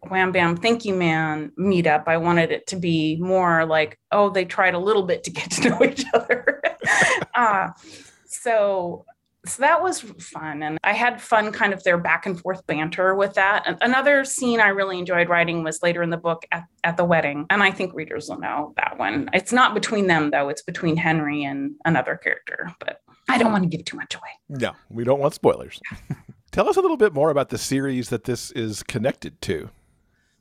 wham bam thank you man meetup. I wanted it to be more like, oh, they tried a little bit to get to know each other. uh, so so that was fun and i had fun kind of their back and forth banter with that. And another scene i really enjoyed writing was later in the book at, at the wedding and i think readers will know that one. It's not between them though. It's between henry and another character but i don't want to give too much away. No, we don't want spoilers. tell us a little bit more about the series that this is connected to.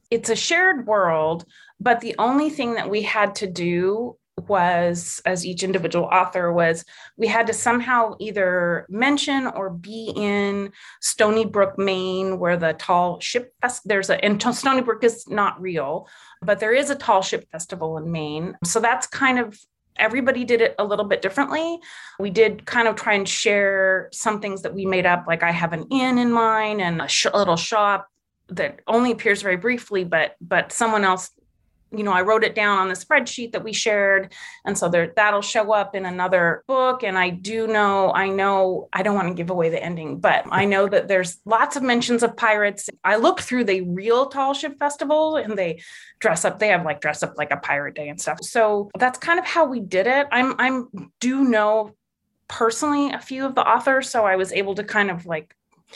it's a shared world, but the only thing that we had to do was, as each individual author was, we had to somehow either mention or be in Stony Brook, Maine, where the tall ship fest. There's a and Stony Brook is not real, but there is a tall ship festival in Maine. So that's kind of everybody did it a little bit differently. We did kind of try and share some things that we made up, like I have an inn in mine and a, sh- little shop that only appears very briefly, but but someone else, you know, I wrote it down on the spreadsheet that we shared, and so there that'll show up in another book. And I do know, I know, I don't want to give away the ending, but I know that there's lots of mentions of pirates. I looked through the real Tall Ship Festival, and they dress up. They have like dress up like a pirate day and stuff. So that's kind of how we did it. I'm I'm do know personally a few of the authors, so I was able to kind of like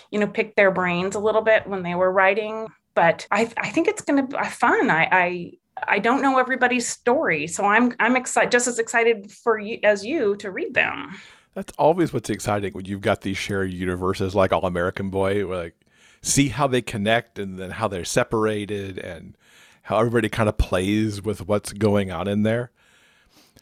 you know, pick their brains a little bit when they were writing. But I, I think it's going to be fun. I, I, I don't know everybody's story, so I'm, I'm excited, just as excited for you as you to read them. That's always what's exciting when you've got these shared universes like All American Boy, where like see how they connect and then how they're separated and how everybody kind of plays with what's going on in there.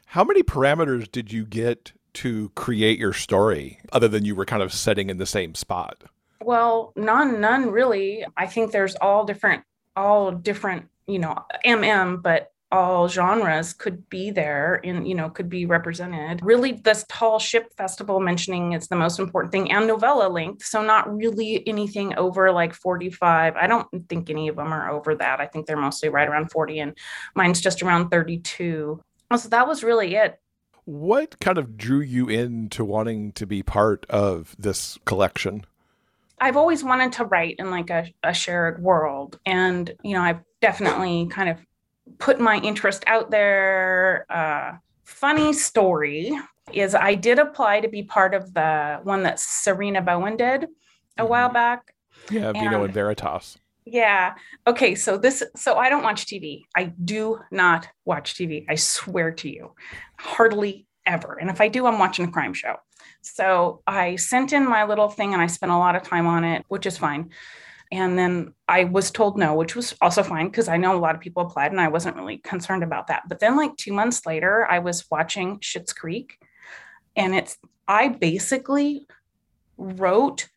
How many parameters did you get to create your story other than you were kind of setting in the same spot? Well, none, none really. I think there's all different, all different, you know, MM, but all genres could be there and you know could be represented really this tall ship festival mentioning is the most important thing and novella length so not really anything over like 45 i don't think any of them are over that i think they're mostly right around 40 and mine's just around 32 so that was really it What kind of drew you into wanting to be part of this collection? I've always wanted to write in like a, a shared world. And, you know, I've definitely kind of put my interest out there. Uh, funny story is I did apply to be part of the one that Sarina Bowen did a while Mhm. back. Yeah, Vino And- and Veritas. Yeah. Okay. So this, so I don't watch TV. I do not watch TV. I swear to you, hardly ever. And if I do, I'm watching a crime show. So I sent in my little thing and I spent a lot of time on it, which is fine. And then I was told no, which was also fine because I know a lot of people applied and I wasn't really concerned about that. But then, like two months later, I was watching Schitt's Creek and it's, I basically wrote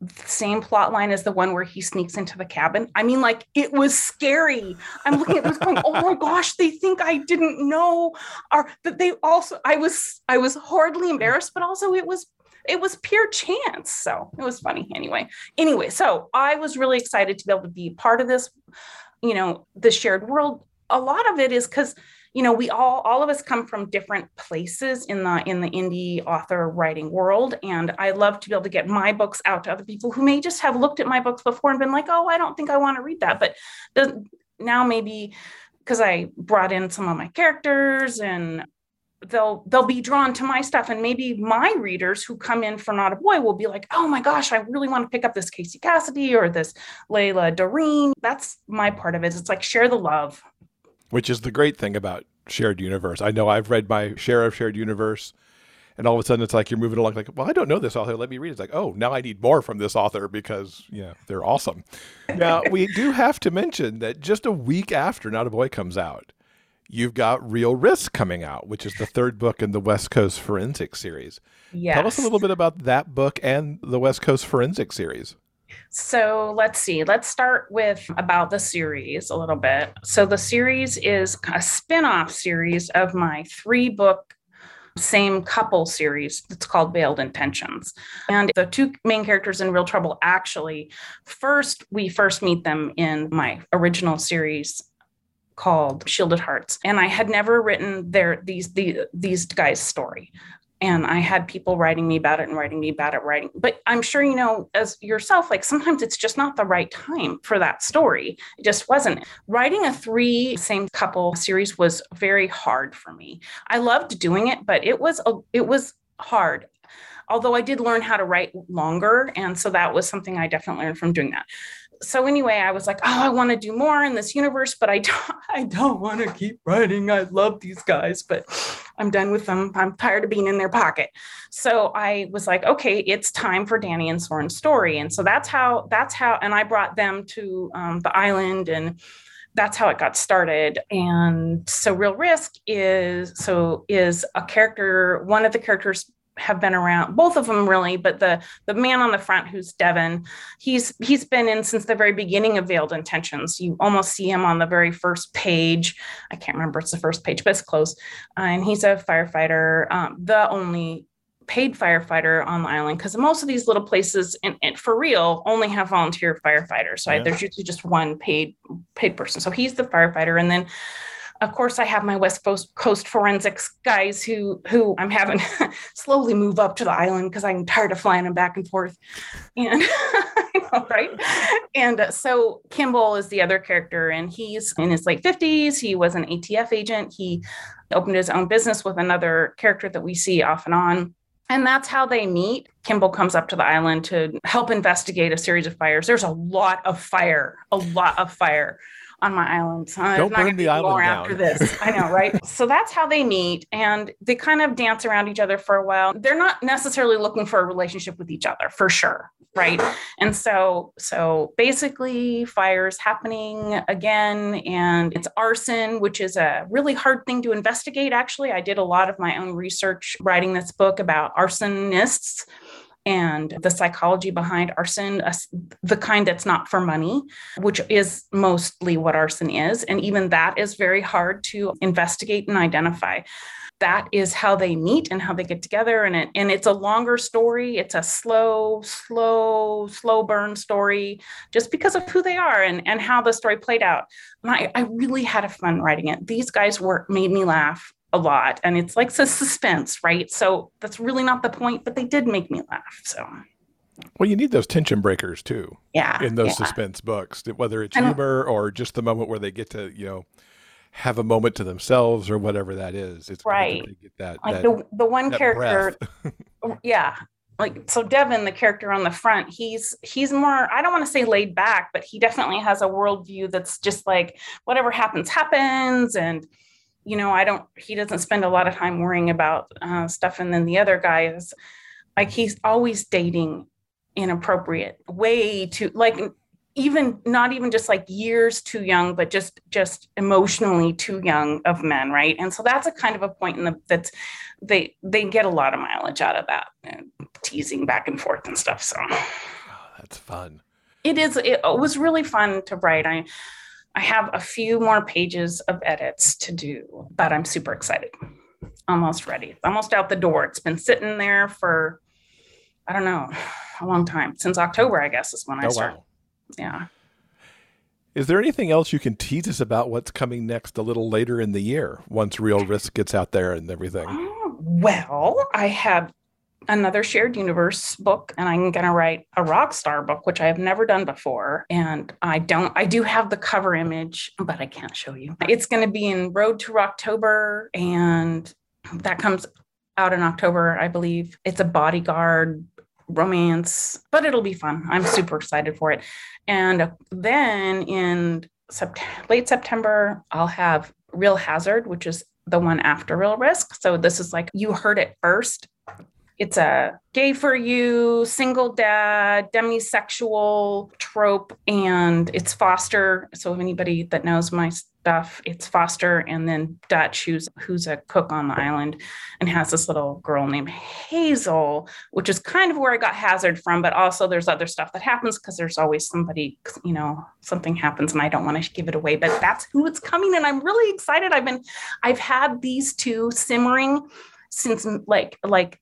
the same plot line as the one where he sneaks into the cabin. I mean, like it was scary. I'm looking at this going, oh my gosh, they think I didn't know, or that they also I was I was horribly embarrassed, but also it was it was pure chance. So it was funny anyway. Anyway, so I was really excited to be able to be part of this, you know, the shared world. A lot of it is because you know we all all of us come from different places in the in the indie author writing world and i love to be able to get my books out to other people who may just have looked at my books before and been like oh i don't think i want to read that but the, now maybe because I brought in some of my characters and they'll they'll be drawn to my stuff. And maybe my readers who come in for not a boy will be like oh my gosh i really want to pick up this casey cassidy or this layla dorine. That's my part of it. It's like share the love. Which is the great thing about shared universe. I know i've read my share of shared universe and all of a sudden it's like you're moving along like well i don't know this author. Let me read it. it's like oh now i need more from this author because yeah they're awesome. Now we do have to mention that just a week after not a boy comes out you've got Real Risk coming out, which is the third book in the West Coast Forensic series. Yes. Tell us a little bit about that book and the West Coast Forensic series. So let's see. Let's start with about the series a little bit. So the series is a spin-off series of my three book same couple series that's called Veiled Intentions. And the two main characters in Real Trouble actually first we first meet them in my original series called Shielded Hearts, and I had never written their these the, these guys' story. And I had people writing me about it and writing me about it, writing. But I'm sure you know, as yourself, like sometimes it's just not the right time for that story. It just wasn't. Writing a three same couple series was very hard for me. I loved doing it, but it was a, it was hard although I did learn how to write longer. And so that was something I definitely learned from doing that so anyway, I was like, oh, I want to do more in this universe, but I don't, I don't want to keep writing. I love these guys, but I'm done with them. I'm tired of being in their pocket. So I was like, okay, it's time for Danny and Soren's story. And so that's how, that's how, and I brought them to um, the island and that's how it got started. And so Real Risk is, so is a character, one of the characters have been around both of them really but the the man on the front who's devin he's he's been in since the very beginning of veiled intentions. You almost see him on the very first page. I can't remember it's the first page but it's close. Uh, and he's a firefighter um, the only paid firefighter on the island because most of these little places and, and, for real only have volunteer firefighters. So yeah. I, there's usually just one paid paid person. So he's the firefighter. And then of course, I have my West Coast, forensics guys who who I'm having slowly move up to the island because I'm tired of flying them back and forth, and right? And uh, so Kimball is the other character, and he's in his late 50s. He was an ATF agent. He opened his own business with another character that we see off and on. And that's how they meet. Kimball comes up to the island to help investigate a series of fires. There's a lot of fire, a lot of fire on my island. Uh, so Don't burn the island down. after this. I know, right? so that's how they meet, and they kind of dance around each other for a while. They're not necessarily looking for a relationship with each other, for sure, right? And so, so basically, fires happening again, and it's arson, which is a really hard thing to investigate. Actually, I did a lot of my own research writing this book about arsonists and the psychology behind arson, the kind that's not for money, which is mostly what arson is. And even that is very hard to investigate and identify. That is how they meet and how they get together. And, it, and it's a longer story. It's a slow, slow, slow burn story just because of who they are and, and how the story played out. And I, I really had a fun writing it. These guys were made me laugh a lot and it's like suspense right? So that's really not the point but they did make me laugh so. Well you need those tension breakers too yeah in those yeah. suspense books whether it's humor or just the moment where they get to you know have a moment to themselves or whatever that is it's right. that, like that, the, the one character oh, yeah. Like so devin the character on the front he's he's more i don't want to say laid back but he definitely has a worldview that's just like whatever happens happens and you know, I don't, he doesn't spend a lot of time worrying about uh, stuff. And then the other guy is like, he's always dating inappropriate, way too, like, even not even just like years too young, but just just emotionally too young of men, right? And so that's a kind of a point in the that's they they get a lot of mileage out of that, teasing back and forth and stuff. So oh, that's fun. It is. It was really fun to write. I I have a few more pages of edits to do, but I'm super excited. Almost ready. Almost out the door. It's been sitting there for, I don't know, a long time. Since October, I guess, is when I oh, started. Wow. Yeah. Is there anything else you can tease us about what's coming next a little later in the year once Real Risk gets out there and everything? Oh, well, I have another shared universe book and i'm going to write a rock star book which i have never done before. And i don't i do have the cover image but i can't show you. It's going to be in road to october and that comes out in october i believe. It's a bodyguard romance but it'll be fun. I'm super excited for it. And then in sept- late september i'll have real hazard which is the one after real risk. So this is like you heard it first it's a gay for you, single dad, demisexual trope, and it's Foster. So if anybody that knows my stuff, it's Foster and then Dutch, who's who's a cook on the island and has this little girl named Hazel, which is kind of where I got Hazard from, but also there's other stuff that happens because there's always somebody, you know, something happens and I don't want to give it away, but that's who it's coming. And I'm really excited. I've been I've had these two simmering since like like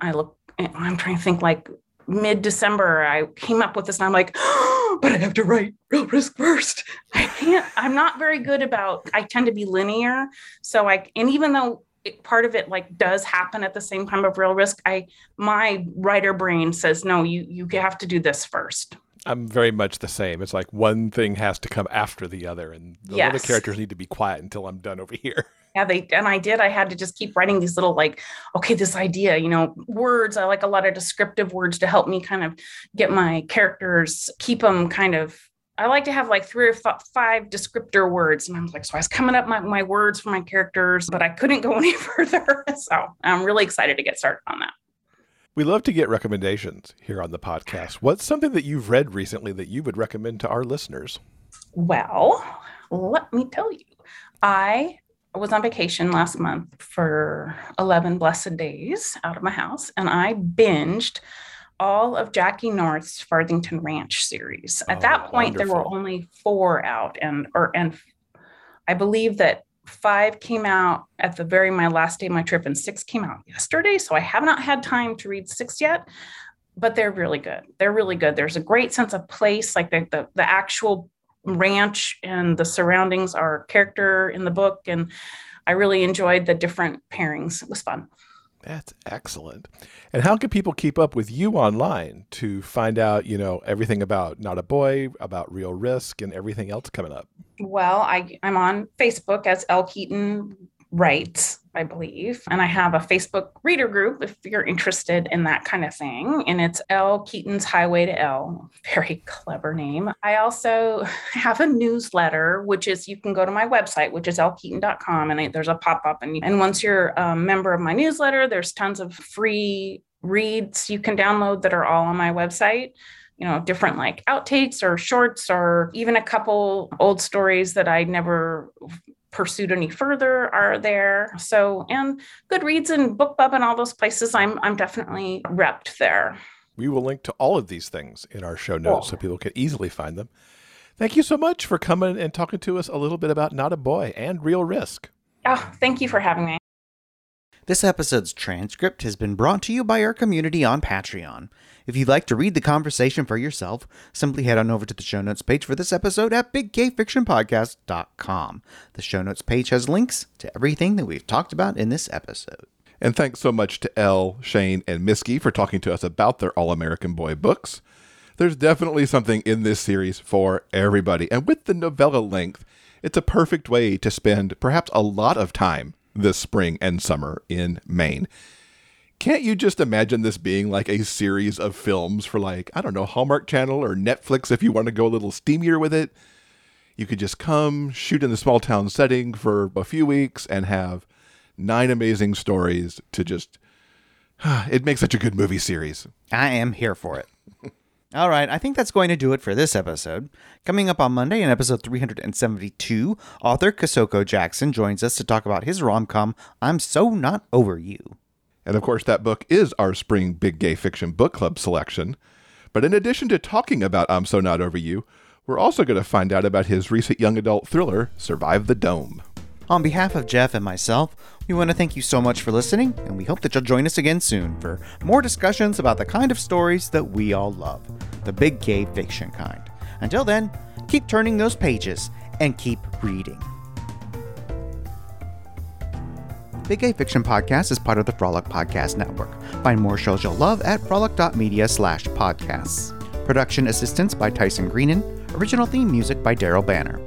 I look, I'm trying to think like mid December, I came up with this and I'm like, but I have to write real risk first. I can't, I'm not very good about, I tend to be linear. So I, and even though it, part of it like does happen at the same time of real risk, I, my writer brain says, no, you, you have to do this first. I'm very much the same. It's like one thing has to come after the other, and the Yes. other characters need to be quiet until I'm done over here. Yeah, they and I did. I had to just keep writing these little like, okay, this idea, you know, words. I like a lot of descriptive words to help me kind of get my characters, keep them kind of. I like to have like three or f- five descriptor words, and I was like, so I was coming up my my words for my characters, but I couldn't go any further. So I'm really excited to get started on that. We love to get recommendations here on the podcast. What's something that you've read recently that you would recommend to our listeners? Well, let me tell you, I was on vacation last month for 11 blessed days out of my house, and I binged all of Jackie North's Farthingdale Ranch series. At Oh, that point, there were only four out, and or and I believe that five came out at the very my last day of my trip, and six came out yesterday. So I have not had time to read six yet, but they're really good. They're really good. There's a great sense of place, like the the, the actual ranch and the surroundings are character in the book, and I really enjoyed the different pairings. It was fun. That's excellent. And how can people keep up with you online to find out, you know, everything about Not a Boy, about Real Risk, and everything else coming up? Well, I, I'm on Facebook as Elle Keaton Writes, I believe. And I have a Facebook reader group if you're interested in that kind of thing. And it's Elle Keaton's Highway to L. Very clever name. I also have a newsletter, which is you can go to my website, which is ellekeaton.com, and I- there's a pop up. And, and once you're a member of my newsletter, there's tons of free reads you can download that are all on my website you know, different like outtakes or shorts or even a couple old stories that I never pursued any further are there. So, and Goodreads and BookBub and all those places, I'm I'm definitely repped there. We will link to all of these things in our show notes so people can easily find them. Thank you so much for coming and talking to us a little bit about Not a Boy and Real Risk. Oh, thank you for having me. This episode's transcript has been brought to you by our community on Patreon. If you'd like to read the conversation for yourself, simply head on over to the show notes page for this episode at biggayfictionpodcast.com. The show notes page has links to everything that we've talked about in this episode. And thanks so much to Elle, Shane, and Miski for talking to us about their All American Boy books. There's definitely something in this series for everybody. And with the novella length, it's a perfect way to spend perhaps a lot of time this spring and summer in Maine. Can't you just imagine this being like a series of films for, like, I don't know, Hallmark Channel or Netflix if you want to go a little steamier with it? You could just come, shoot in the small town setting for a few weeks, and have nine amazing stories to just. It makes such a good movie series. I am here for it. All right, I think that's going to do it for this episode. Coming up on Monday in episode 372, author Kosoko Jackson joins us to talk about his rom com, I'm So Not Over You. And of course, that book is our spring Big Gay Fiction Book Club selection. But in addition to talking about I'm So Not Over You, we're also going to find out about his recent young adult thriller, Survive the Dome. On behalf of Jeff and myself, we want to thank you so much for listening, and we hope that you'll join us again soon for more discussions about the kind of stories that we all love the big gay fiction kind. Until then, keep turning those pages and keep reading. Big Gay Fiction Podcast is part of the Frolic Podcast Network. Find more shows you'll love at frolic.media slash podcasts. Production assistance by Tyson Greenan. Original theme music by Daryl Banner.